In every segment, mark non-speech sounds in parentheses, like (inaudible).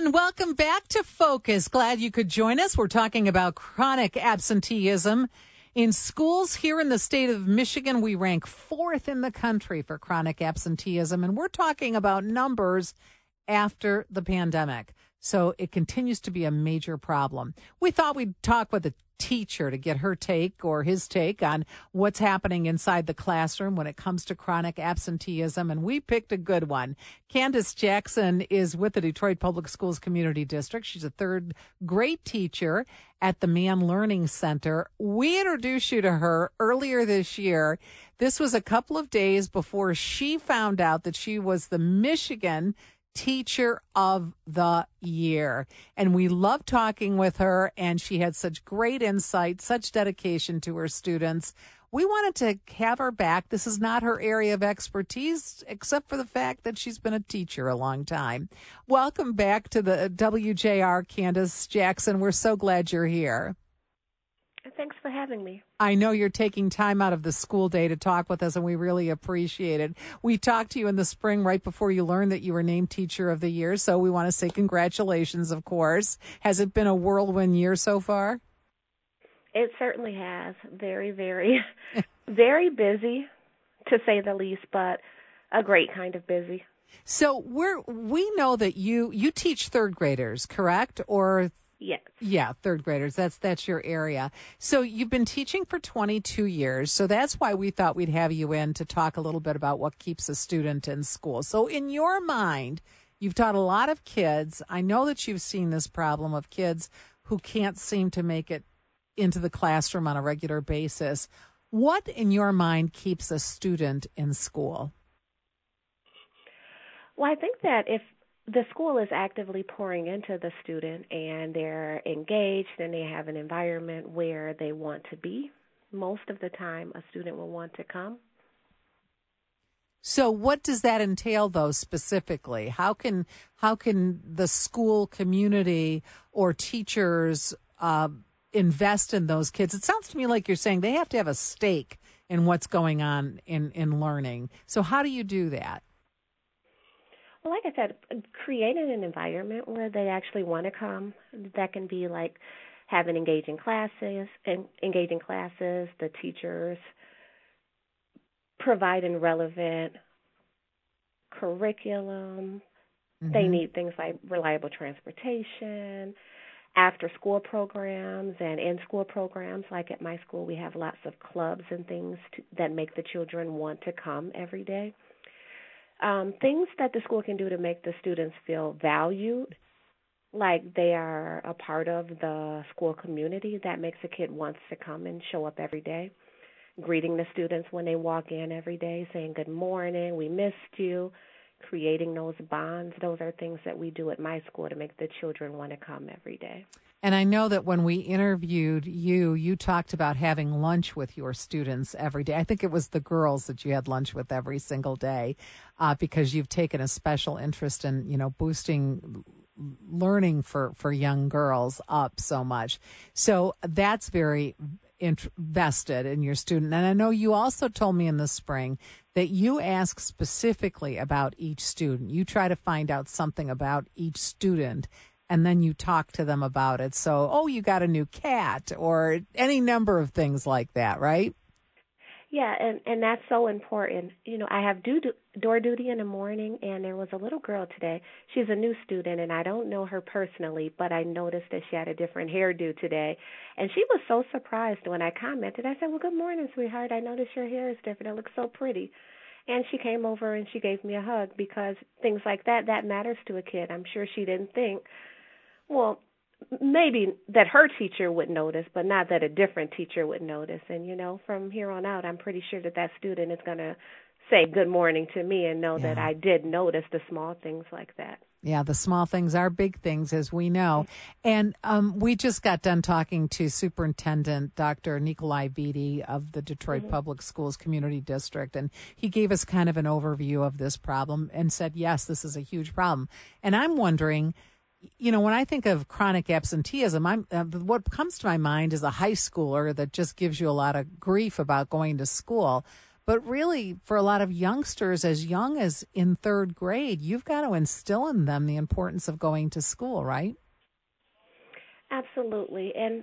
And welcome back to Focus. Glad you could join us. We're talking about chronic absenteeism in schools here in the state of Michigan. We rank fourth in the country for chronic absenteeism, and we're talking about numbers after the pandemic. So it continues to be a major problem. We thought we'd talk with a teacher to get her take or his take on what's happening inside the classroom when it comes to chronic absenteeism. And we picked a good one. Candice Jackson is with the Detroit Public Schools Community District. She's a third grade teacher at the Mann Learning Center. We introduced you to her earlier this year. This was a couple of days before she found out that she was the Michigan Teacher of the Year. And we loved talking with her, and she had such great insight, such dedication to her students. We wanted to have her back. This is not her area of expertise, except for the fact that she's been a teacher a long time. Welcome back to the WJR, Candice Jackson. We're so glad you're here. Thanks for having me. I know you're taking time out of the school day to talk with us, and we really appreciate it. We talked to you in the spring right before you learned that you were named Teacher of the Year, so we want to say congratulations, of course. Has it been a whirlwind year so far? It certainly has. Very, very, (laughs) very busy, to say the least, but a great kind of busy. So we're we know that you you teach third graders, correct? Or Yes. Yeah, third graders. That's that's your area. So you've been teaching for 22 years. So that's why we thought we'd have you in to talk a little bit about what keeps a student in school. So in your mind, you've taught a lot of kids. I know that you've seen this problem of kids who can't seem to make it into the classroom on a regular basis. What in your mind keeps a student in school? Well, I think that if the school is actively pouring into the student and they're engaged and they have an environment where they want to be. Most of the time, a student will want to come. So, what does that entail, though, specifically? How can how can the school community or teachers uh, invest in those kids? It sounds to me like you're saying they have to have a stake in what's going on in in learning. So, how do you do that? Well, like I said, creating an environment where they actually want to come. That can be like having engaging classes and engaging classes, the teachers providing relevant curriculum. Mm-hmm. They need things like reliable transportation, after school programs and in school programs. Like at my school, we have lots of clubs and things to, that make the children want to come every day. Um, things that the school can do to make the students feel valued, like they are a part of the school community, that makes a kid wants to come and show up every day. Greeting the students when they walk in every day, saying good morning, we missed you, creating those bonds. Those are things that we do at my school to make the children want to come every day. And I know that when we interviewed you, you talked about having lunch with your students every day. I think it was the girls that you had lunch with every single day, uh, because you've taken a special interest in, you know, boosting learning for for young girls up so much. So that's very invested in your student. And I know you also told me in the spring that you ask specifically about each student. You try to find out something about each student and then you talk to them about it. So, oh, you got a new cat or any number of things like that, right? Yeah, and and that's so important. You know, I have do, door duty in the morning, and there was a little girl today. She's a new student, and I don't know her personally, but I noticed that she had a different hairdo today, and she was so surprised when I commented. I said, "Well, good morning, sweetheart. I noticed your hair is different. It looks so pretty." And she came over and she gave me a hug because things like that that matters to a kid. I'm sure she didn't think well, maybe that her teacher would notice, but not that a different teacher would notice. And you know, from here on out, I'm pretty sure that that student is going to say good morning to me and know yeah. that I did notice the small things like that. Yeah, the small things are big things, as we know. And um, we just got done talking to Superintendent Dr. Nikolai Vitti of the Detroit mm-hmm. Public Schools Community District, and he gave us kind of an overview of this problem and said, yes, this is a huge problem. And I'm wondering you know, when I think of chronic absenteeism, I'm uh, what comes to my mind is a high schooler that just gives you a lot of grief about going to school. But really, for a lot of youngsters, as young as in third grade, you've got to instill in them the importance of going to school, right? Absolutely. And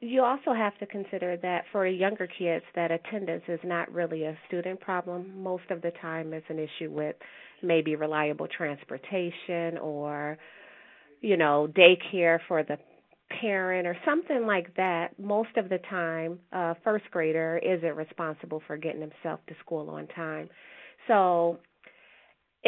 you also have to consider that for younger kids that attendance is not really a student problem most of the time it's an issue with maybe reliable transportation or you know daycare for the parent or something like that most of the time a first grader isn't responsible for getting himself to school on time. So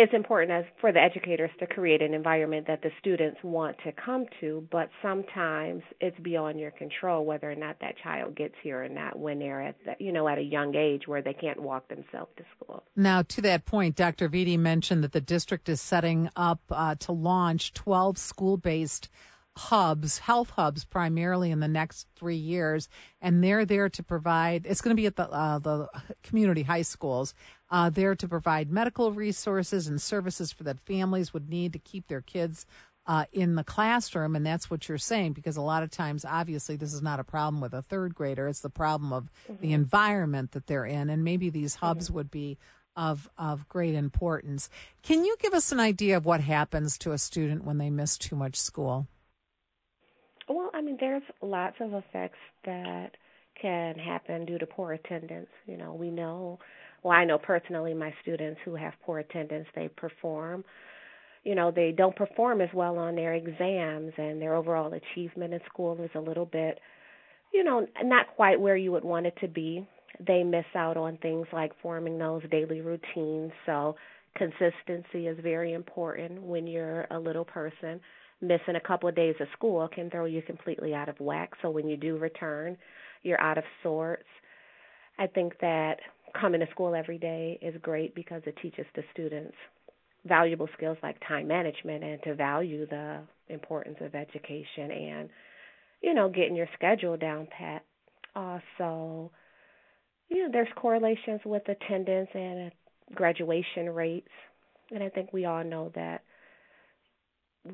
it's important as for the educators to create an environment that the students want to come to, but sometimes it's beyond your control whether or not that child gets here or not when they're at the, you know at a young age where they can't walk themselves to school. Now, to that point, Dr. Vitti mentioned that the district is setting up uh, to launch 12 school-based hubs, health hubs, primarily in the next three years, and they're there to provide. It's going to be at the uh, the community high schools. Uh, there to provide medical resources and services for that families would need to keep their kids uh, in the classroom, and that's what you're saying. Because a lot of times, obviously, this is not a problem with a third grader; it's the problem of mm-hmm. the environment that they're in, and maybe these hubs mm-hmm. would be of of great importance. Can you give us an idea of what happens to a student when they miss too much school? I mean, there's lots of effects that can happen due to poor attendance. You know, we know, well, I know personally my students who have poor attendance, they perform, you know, they don't perform as well on their exams, and their overall achievement in school is a little bit, you know, not quite where you would want it to be. They miss out on things like forming those daily routines. So, consistency is very important when you're a little person missing a couple of days of school can throw you completely out of whack. So when you do return, you're out of sorts. I think that coming to school every day is great because it teaches the students valuable skills like time management and to value the importance of education and you know getting your schedule down pat also you know there's correlations with attendance and graduation rates and i think we all know that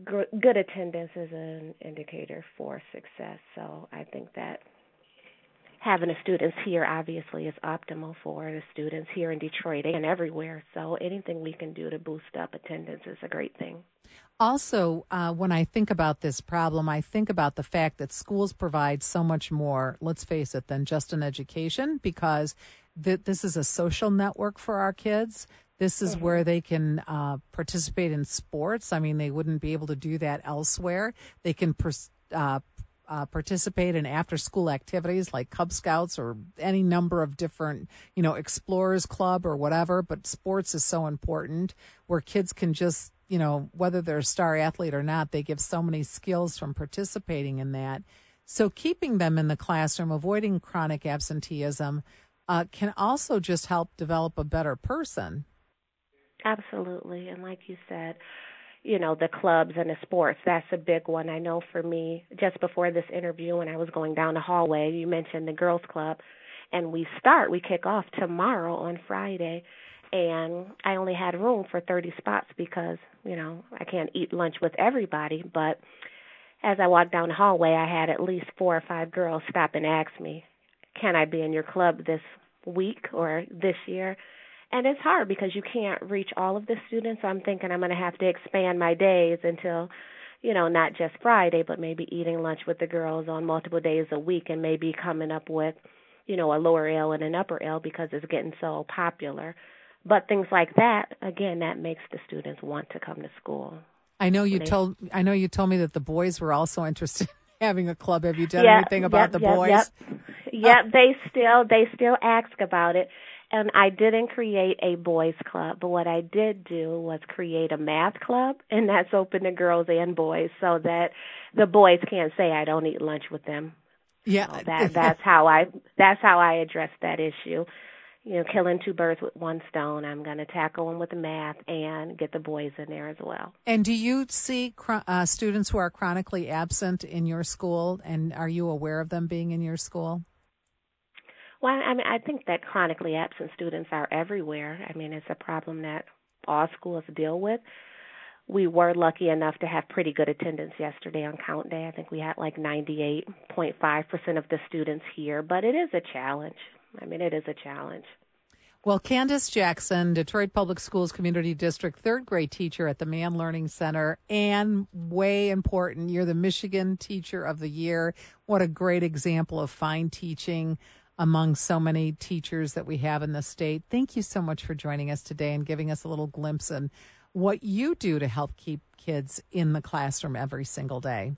good attendance is an indicator for success. So I think that having the students here obviously is optimal for the students here in Detroit and everywhere. So anything we can do to boost up attendance is a great thing. Also, uh, when I think about this problem, I think about the fact that schools provide so much more, let's face it, than just an education because th- this is a social network for our kids. This is mm-hmm. where they can uh, participate in sports. I mean, they wouldn't be able to do that elsewhere. They can pers- uh, uh, participate in after school activities like Cub Scouts or any number of different, you know, Explorers Club or whatever. But sports is so important where kids can just, you know, whether they're a star athlete or not, they give so many skills from participating in that. So keeping them in the classroom, avoiding chronic absenteeism, uh, can also just help develop a better person. Absolutely. And like you said, you know, the clubs and the sports, that's a big one. I know for me, just before this interview, when I was going down the hallway, you mentioned the girls' club. And we start, we kick off tomorrow on Friday. And I only had room for 30 spots because, you know, I can't eat lunch with everybody. But as I walked down the hallway, I had at least four or five girls stop and ask me, Can I be in your club this week or this year? And it's hard because you can't reach all of the students. So I'm thinking I'm going to have to expand my days until, you know, not just Friday, but maybe eating lunch with the girls on multiple days a week, and maybe coming up with, you know, a lower L and an upper L because it's getting so popular. But things like that, again, that makes the students want to come to school. I know you told I know you told me that the boys were also interested in (laughs) having a club. Have you done yeah, anything about yep, the yep, boys? Yep. Yep, they still they still ask about it and I didn't create a boys club, but what I did do was create a math club, and that's open to girls and boys, so that the boys can't say I don't eat lunch with them. Yeah, so that that's how I that's how I address that issue. You know, killing two birds with one stone. I'm going to tackle them with the math and get the boys in there as well. And do you see uh, students who are chronically absent in your school, and are you aware of them being in your school? Well, I mean, I think that chronically absent students are everywhere. I mean, it's a problem that all schools deal with. We were lucky enough to have pretty good attendance yesterday on count day. I think we had like 98.5% of the students here, but it is a challenge. I mean, it is a challenge. Well, Candice Jackson, Detroit Public Schools Community District third grade teacher at the Mann Learning Center, and way important, you're the Michigan Teacher of the Year. What a great example of fine teaching among so many teachers that we have in the state. Thank you so much for joining us today and giving us a little glimpse in what you do to help keep kids in the classroom every single day.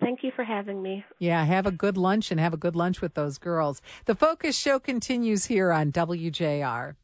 Thank you for having me. Yeah, have a good lunch and have a good lunch with those girls. The Focus Show continues here on WJR.